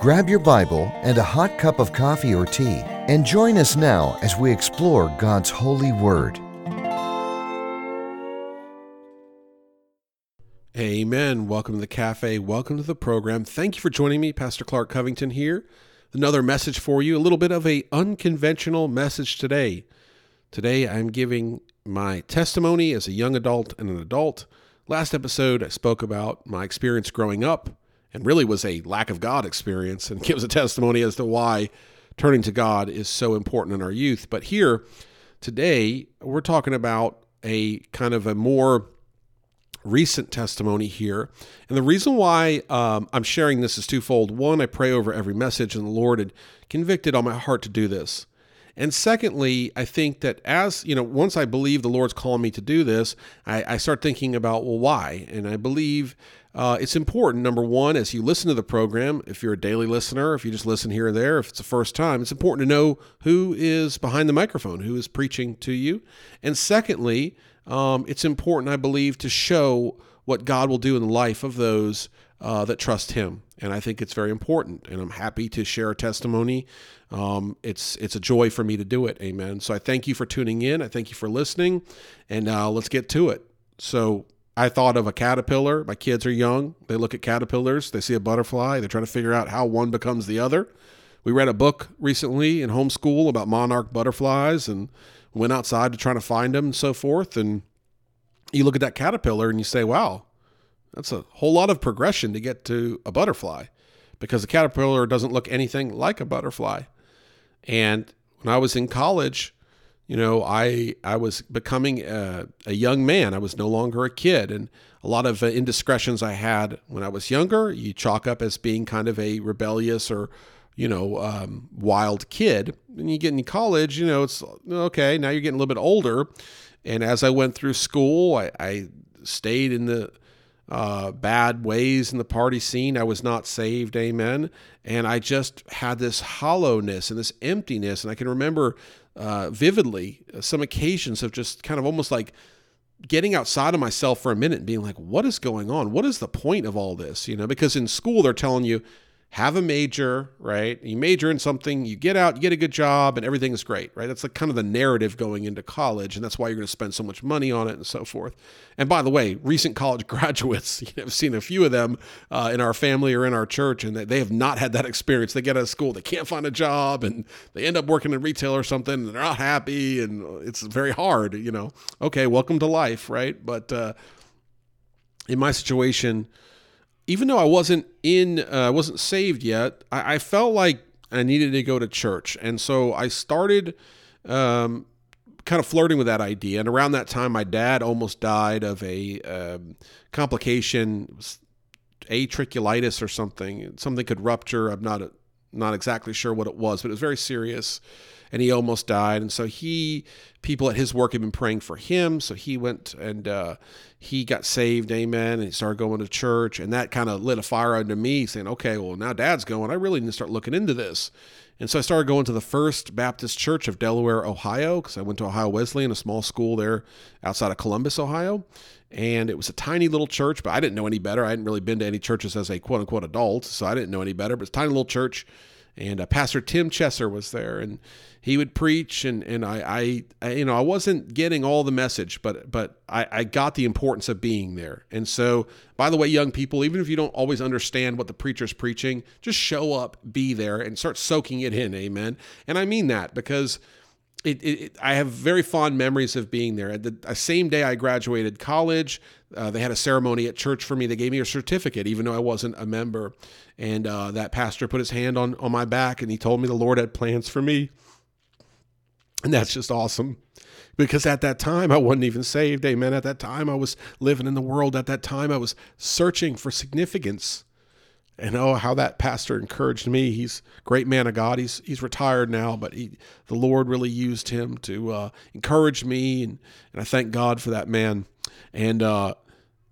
Grab your Bible and a hot cup of coffee or tea and join us now as we explore God's holy word. Amen. Welcome to the cafe. Welcome to the program. Thank you for joining me, Pastor Clark Covington here. Another message for you, a little bit of a unconventional message today. Today I'm giving my testimony as a young adult and an adult. Last episode I spoke about my experience growing up and really was a lack of God experience and gives a testimony as to why turning to God is so important in our youth. But here today, we're talking about a kind of a more recent testimony here. And the reason why um, I'm sharing this is twofold. One, I pray over every message, and the Lord had convicted on my heart to do this. And secondly, I think that as, you know, once I believe the Lord's calling me to do this, I, I start thinking about, well, why? And I believe uh, it's important, number one, as you listen to the program, if you're a daily listener, if you just listen here or there, if it's the first time, it's important to know who is behind the microphone, who is preaching to you. And secondly, um, it's important, I believe, to show what God will do in the life of those uh, that trust Him. And I think it's very important. And I'm happy to share a testimony. Um, it's it's a joy for me to do it. Amen. So I thank you for tuning in. I thank you for listening. And uh, let's get to it. So I thought of a caterpillar. My kids are young. They look at caterpillars, they see a butterfly, they're trying to figure out how one becomes the other. We read a book recently in homeschool about monarch butterflies and went outside to try to find them and so forth. And you look at that caterpillar and you say, wow, that's a whole lot of progression to get to a butterfly because the caterpillar doesn't look anything like a butterfly. And when I was in college, you know, I I was becoming a, a, young man. I was no longer a kid, and a lot of uh, indiscretions I had when I was younger, you chalk up as being kind of a rebellious or, you know, um, wild kid. When you get in college, you know, it's okay. Now you're getting a little bit older, and as I went through school, I, I stayed in the uh, bad ways in the party scene. I was not saved, amen. And I just had this hollowness and this emptiness. And I can remember uh, vividly uh, some occasions of just kind of almost like getting outside of myself for a minute and being like, what is going on? What is the point of all this? You know, because in school they're telling you, have a major, right? You major in something, you get out, you get a good job, and everything is great, right? That's like kind of the narrative going into college, and that's why you're going to spend so much money on it and so forth. And by the way, recent college graduates, you know, I've seen a few of them uh, in our family or in our church, and they have not had that experience. They get out of school, they can't find a job, and they end up working in retail or something, and they're not happy, and it's very hard, you know. Okay, welcome to life, right? But uh, in my situation, even though I wasn't in, uh, wasn't saved yet, I, I, felt like I needed to go to church, and so I started um, kind of flirting with that idea. And around that time, my dad almost died of a um, complication, atriculitis or something. Something could rupture. I'm not not exactly sure what it was, but it was very serious and he almost died. And so he, people at his work had been praying for him. So he went and uh, he got saved, amen. And he started going to church. And that kind of lit a fire under me saying, okay, well, now dad's going. I really need to start looking into this. And so I started going to the First Baptist Church of Delaware, Ohio, because I went to Ohio Wesleyan, a small school there outside of Columbus, Ohio. And it was a tiny little church, but I didn't know any better. I hadn't really been to any churches as a quote unquote adult, so I didn't know any better. But it's a tiny little church and uh, Pastor Tim Chesser was there, and he would preach, and and I, I, I, you know I wasn't getting all the message, but but I, I got the importance of being there. And so, by the way, young people, even if you don't always understand what the preacher's preaching, just show up, be there, and start soaking it in. Amen. And I mean that because it, it, I have very fond memories of being there. The, the same day I graduated college, uh, they had a ceremony at church for me. They gave me a certificate, even though I wasn't a member. And uh, that pastor put his hand on, on my back and he told me the Lord had plans for me. And that's just awesome. Because at that time, I wasn't even saved. Amen. At that time, I was living in the world. At that time, I was searching for significance. And oh, how that pastor encouraged me. He's a great man of God. He's he's retired now, but he, the Lord really used him to uh, encourage me, and, and I thank God for that man. And uh,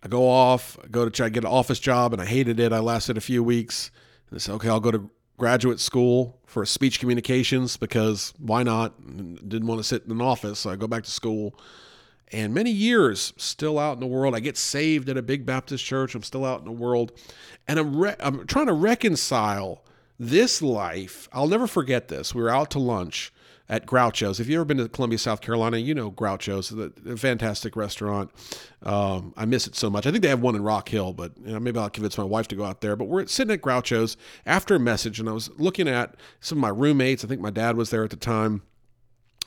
I go off, I go to try to get an office job, and I hated it. I lasted a few weeks. And I said, okay, I'll go to graduate school for speech communications because why not? Didn't want to sit in an office, so I go back to school and many years still out in the world. I get saved at a big Baptist church. I'm still out in the world, and I'm re- I'm trying to reconcile this life. I'll never forget this. We were out to lunch at Groucho's. If you've ever been to Columbia, South Carolina, you know Groucho's, a fantastic restaurant. Um, I miss it so much. I think they have one in Rock Hill, but you know, maybe I'll convince my wife to go out there. But we're sitting at Groucho's after a message, and I was looking at some of my roommates. I think my dad was there at the time,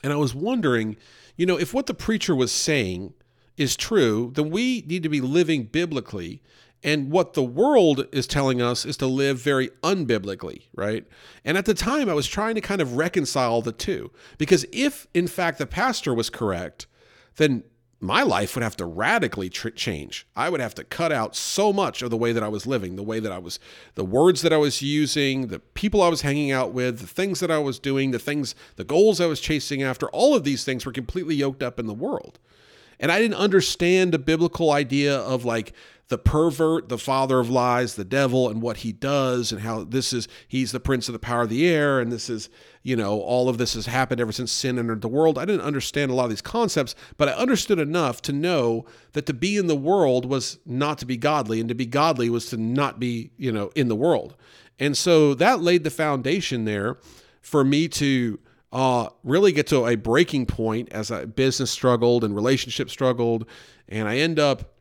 and I was wondering you know, if what the preacher was saying is true, then we need to be living biblically. And what the world is telling us is to live very unbiblically, right? And at the time, I was trying to kind of reconcile the two. Because if, in fact, the pastor was correct, then my life would have to radically tr- change. I would have to cut out so much of the way that I was living, the way that I was, the words that I was using, the people I was hanging out with, the things that I was doing, the things, the goals I was chasing after. All of these things were completely yoked up in the world. And I didn't understand the biblical idea of like the pervert, the father of lies, the devil, and what he does, and how this is, he's the prince of the power of the air, and this is, you know, all of this has happened ever since sin entered the world. I didn't understand a lot of these concepts, but I understood enough to know that to be in the world was not to be godly, and to be godly was to not be, you know, in the world. And so that laid the foundation there for me to uh, really get to a breaking point as a business struggled and relationship struggled. And I end up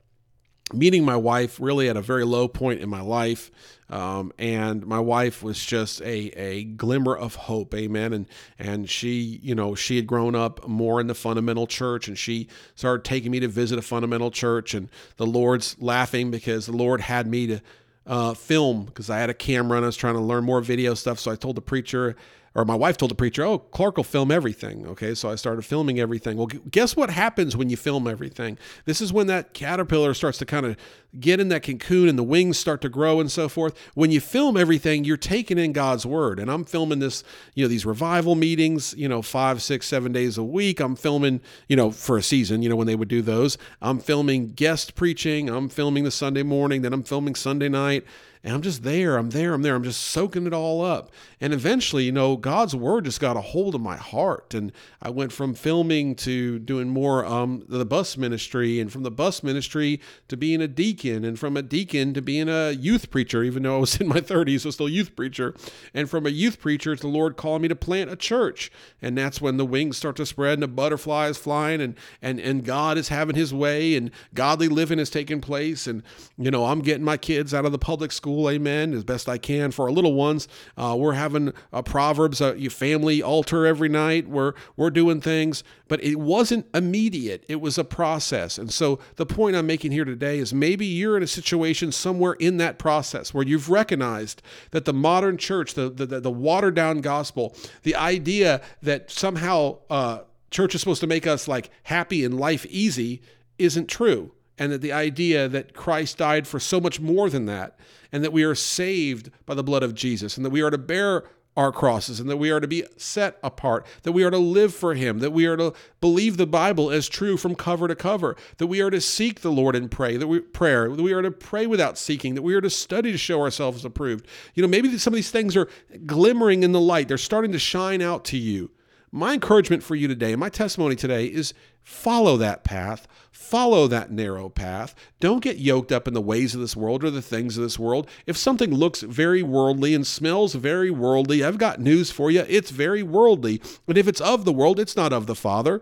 meeting my wife really at a very low point in my life. Um, and my wife was just a, a glimmer of hope, amen. And and she, you know, she had grown up more in the fundamental church, and she started taking me to visit a fundamental church. And the Lord's laughing because the Lord had me to uh, film because I had a camera and I was trying to learn more video stuff. So I told the preacher, or my wife told the preacher, "Oh, Clark will film everything." Okay, so I started filming everything. Well, guess what happens when you film everything? This is when that caterpillar starts to kind of get in that cocoon and the wings start to grow and so forth. When you film everything, you're taking in God's word. And I'm filming this, you know, these revival meetings, you know, five, six, seven days a week. I'm filming, you know, for a season, you know, when they would do those. I'm filming guest preaching. I'm filming the Sunday morning. Then I'm filming Sunday night and I'm just there, I'm there, I'm there, I'm just soaking it all up. And eventually, you know, God's word just got a hold of my heart. And I went from filming to doing more um, the bus ministry, and from the bus ministry to being a deacon, and from a deacon to being a youth preacher, even though I was in my 30s, I was still a youth preacher. And from a youth preacher, the Lord called me to plant a church. And that's when the wings start to spread and the butterflies flying, and and and God is having his way, and godly living is taking place. And, you know, I'm getting my kids out of the public school school, amen, as best I can for our little ones. Uh, we're having a Proverbs, a family altar every night. We're, we're doing things, but it wasn't immediate. It was a process. And so the point I'm making here today is maybe you're in a situation somewhere in that process where you've recognized that the modern church, the, the, the watered down gospel, the idea that somehow uh, church is supposed to make us like happy and life easy isn't true and that the idea that Christ died for so much more than that, and that we are saved by the blood of Jesus, and that we are to bear our crosses, and that we are to be set apart, that we are to live for Him, that we are to believe the Bible as true from cover to cover, that we are to seek the Lord and pray, that we prayer, that we are to pray without seeking, that we are to study to show ourselves approved. You know, maybe some of these things are glimmering in the light; they're starting to shine out to you. My encouragement for you today, my testimony today is follow that path, follow that narrow path. Don't get yoked up in the ways of this world or the things of this world. If something looks very worldly and smells very worldly, I've got news for you. It's very worldly. And if it's of the world, it's not of the Father.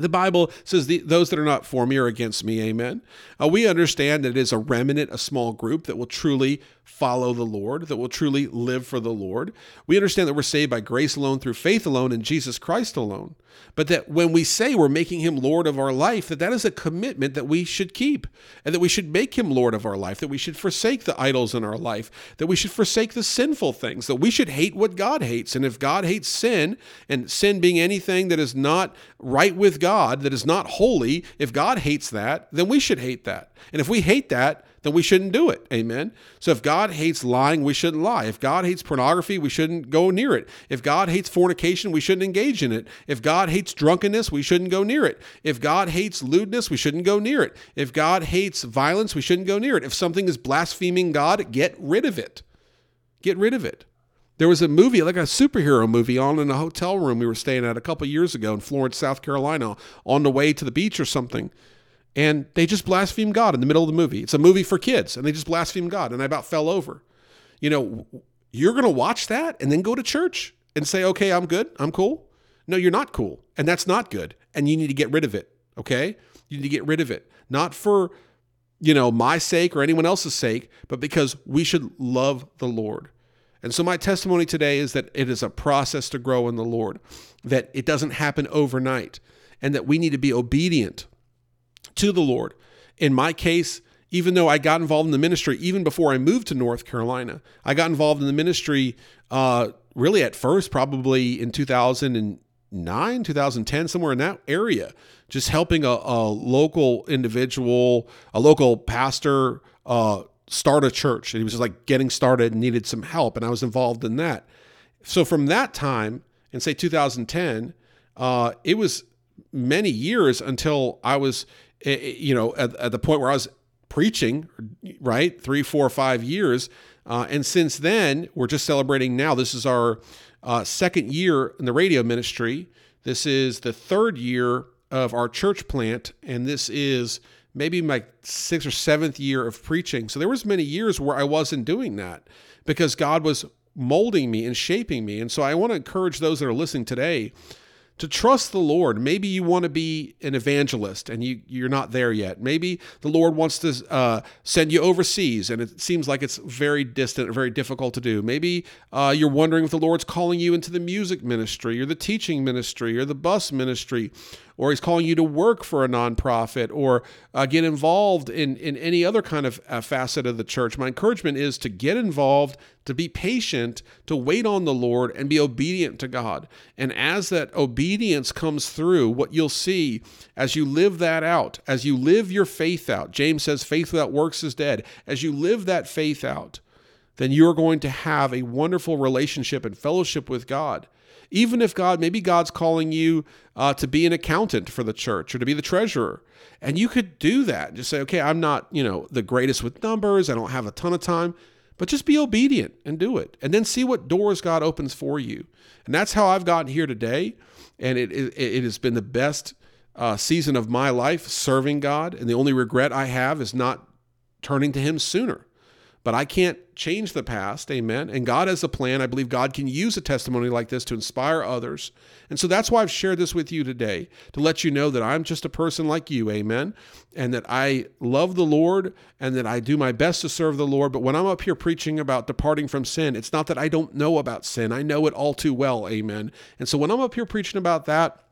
The Bible says the, those that are not for me are against me. Amen. Uh, we understand that it is a remnant, a small group that will truly follow the Lord, that will truly live for the Lord. We understand that we're saved by grace alone, through faith alone, in Jesus Christ alone. But that when we say we're making him Lord of our life, that that is a commitment that we should keep, and that we should make him Lord of our life, that we should forsake the idols in our life, that we should forsake the sinful things, that we should hate what God hates. And if God hates sin, and sin being anything that is not right with God, that is not holy, if God hates that, then we should hate that. And if we hate that, then we shouldn't do it. Amen. So if God hates lying, we shouldn't lie. If God hates pornography, we shouldn't go near it. If God hates fornication, we shouldn't engage in it. If God hates drunkenness, we shouldn't go near it. If God hates lewdness, we shouldn't go near it. If God hates violence, we shouldn't go near it. If something is blaspheming God, get rid of it. Get rid of it. There was a movie, like a superhero movie, on in a hotel room we were staying at a couple years ago in Florence, South Carolina, on the way to the beach or something and they just blaspheme God in the middle of the movie. It's a movie for kids, and they just blaspheme God, and I about fell over. You know, you're going to watch that and then go to church and say, okay, I'm good, I'm cool. No, you're not cool, and that's not good, and you need to get rid of it, okay? You need to get rid of it, not for, you know, my sake or anyone else's sake, but because we should love the Lord. And so my testimony today is that it is a process to grow in the Lord, that it doesn't happen overnight, and that we need to be obedient to the Lord. In my case, even though I got involved in the ministry even before I moved to North Carolina, I got involved in the ministry uh, really at first, probably in 2009, 2010, somewhere in that area, just helping a, a local individual, a local pastor uh, start a church. And he was like getting started and needed some help. And I was involved in that. So from that time, in say 2010, uh, it was many years until I was you know, at, at the point where I was preaching, right? Three, four, five years. Uh, and since then, we're just celebrating now. This is our uh, second year in the radio ministry. This is the third year of our church plant, and this is maybe my sixth or seventh year of preaching. So there was many years where I wasn't doing that because God was molding me and shaping me. And so I want to encourage those that are listening today to trust the Lord. Maybe you want to be an evangelist and you, you're not there yet. Maybe the Lord wants to uh, send you overseas and it seems like it's very distant or very difficult to do. Maybe uh, you're wondering if the Lord's calling you into the music ministry or the teaching ministry or the bus ministry or he's calling you to work for a nonprofit or uh, get involved in, in any other kind of uh, facet of the church, my encouragement is to get involved, to be patient, to wait on the Lord, and be obedient to God. And as that obedience comes through, what you'll see as you live that out, as you live your faith out, James says, faith without works is dead. As you live that faith out, then you're going to have a wonderful relationship and fellowship with God even if God, maybe God's calling you uh, to be an accountant for the church or to be the treasurer. And you could do that. Just say, okay, I'm not, you know, the greatest with numbers. I don't have a ton of time, but just be obedient and do it. And then see what doors God opens for you. And that's how I've gotten here today. And it, it, it has been the best uh, season of my life serving God. And the only regret I have is not turning to Him sooner. But I can't change the past, amen. And God has a plan. I believe God can use a testimony like this to inspire others. And so that's why I've shared this with you today to let you know that I'm just a person like you, amen. And that I love the Lord and that I do my best to serve the Lord. But when I'm up here preaching about departing from sin, it's not that I don't know about sin, I know it all too well, amen. And so when I'm up here preaching about that,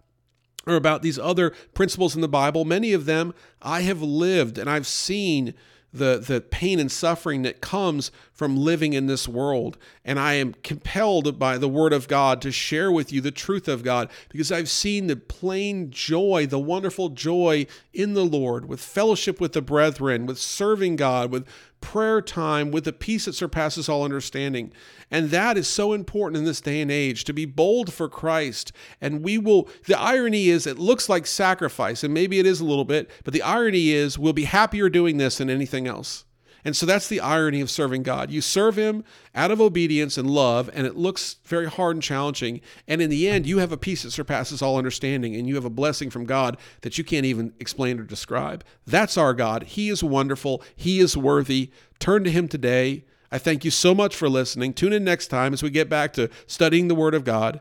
or about these other principles in the Bible, many of them I have lived and I've seen the, the pain and suffering that comes from living in this world. And I am compelled by the Word of God to share with you the truth of God because I've seen the plain joy, the wonderful joy in the Lord, with fellowship with the brethren, with serving God, with prayer time with a peace that surpasses all understanding. And that is so important in this day and age to be bold for Christ. And we will, the irony is, it looks like sacrifice, and maybe it is a little bit, but the irony is, we'll be happier doing this than anything else. And so that's the irony of serving God. You serve Him out of obedience and love, and it looks very hard and challenging. And in the end, you have a peace that surpasses all understanding, and you have a blessing from God that you can't even explain or describe. That's our God. He is wonderful, He is worthy. Turn to Him today. I thank you so much for listening. Tune in next time as we get back to studying the Word of God.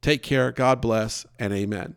Take care. God bless, and amen.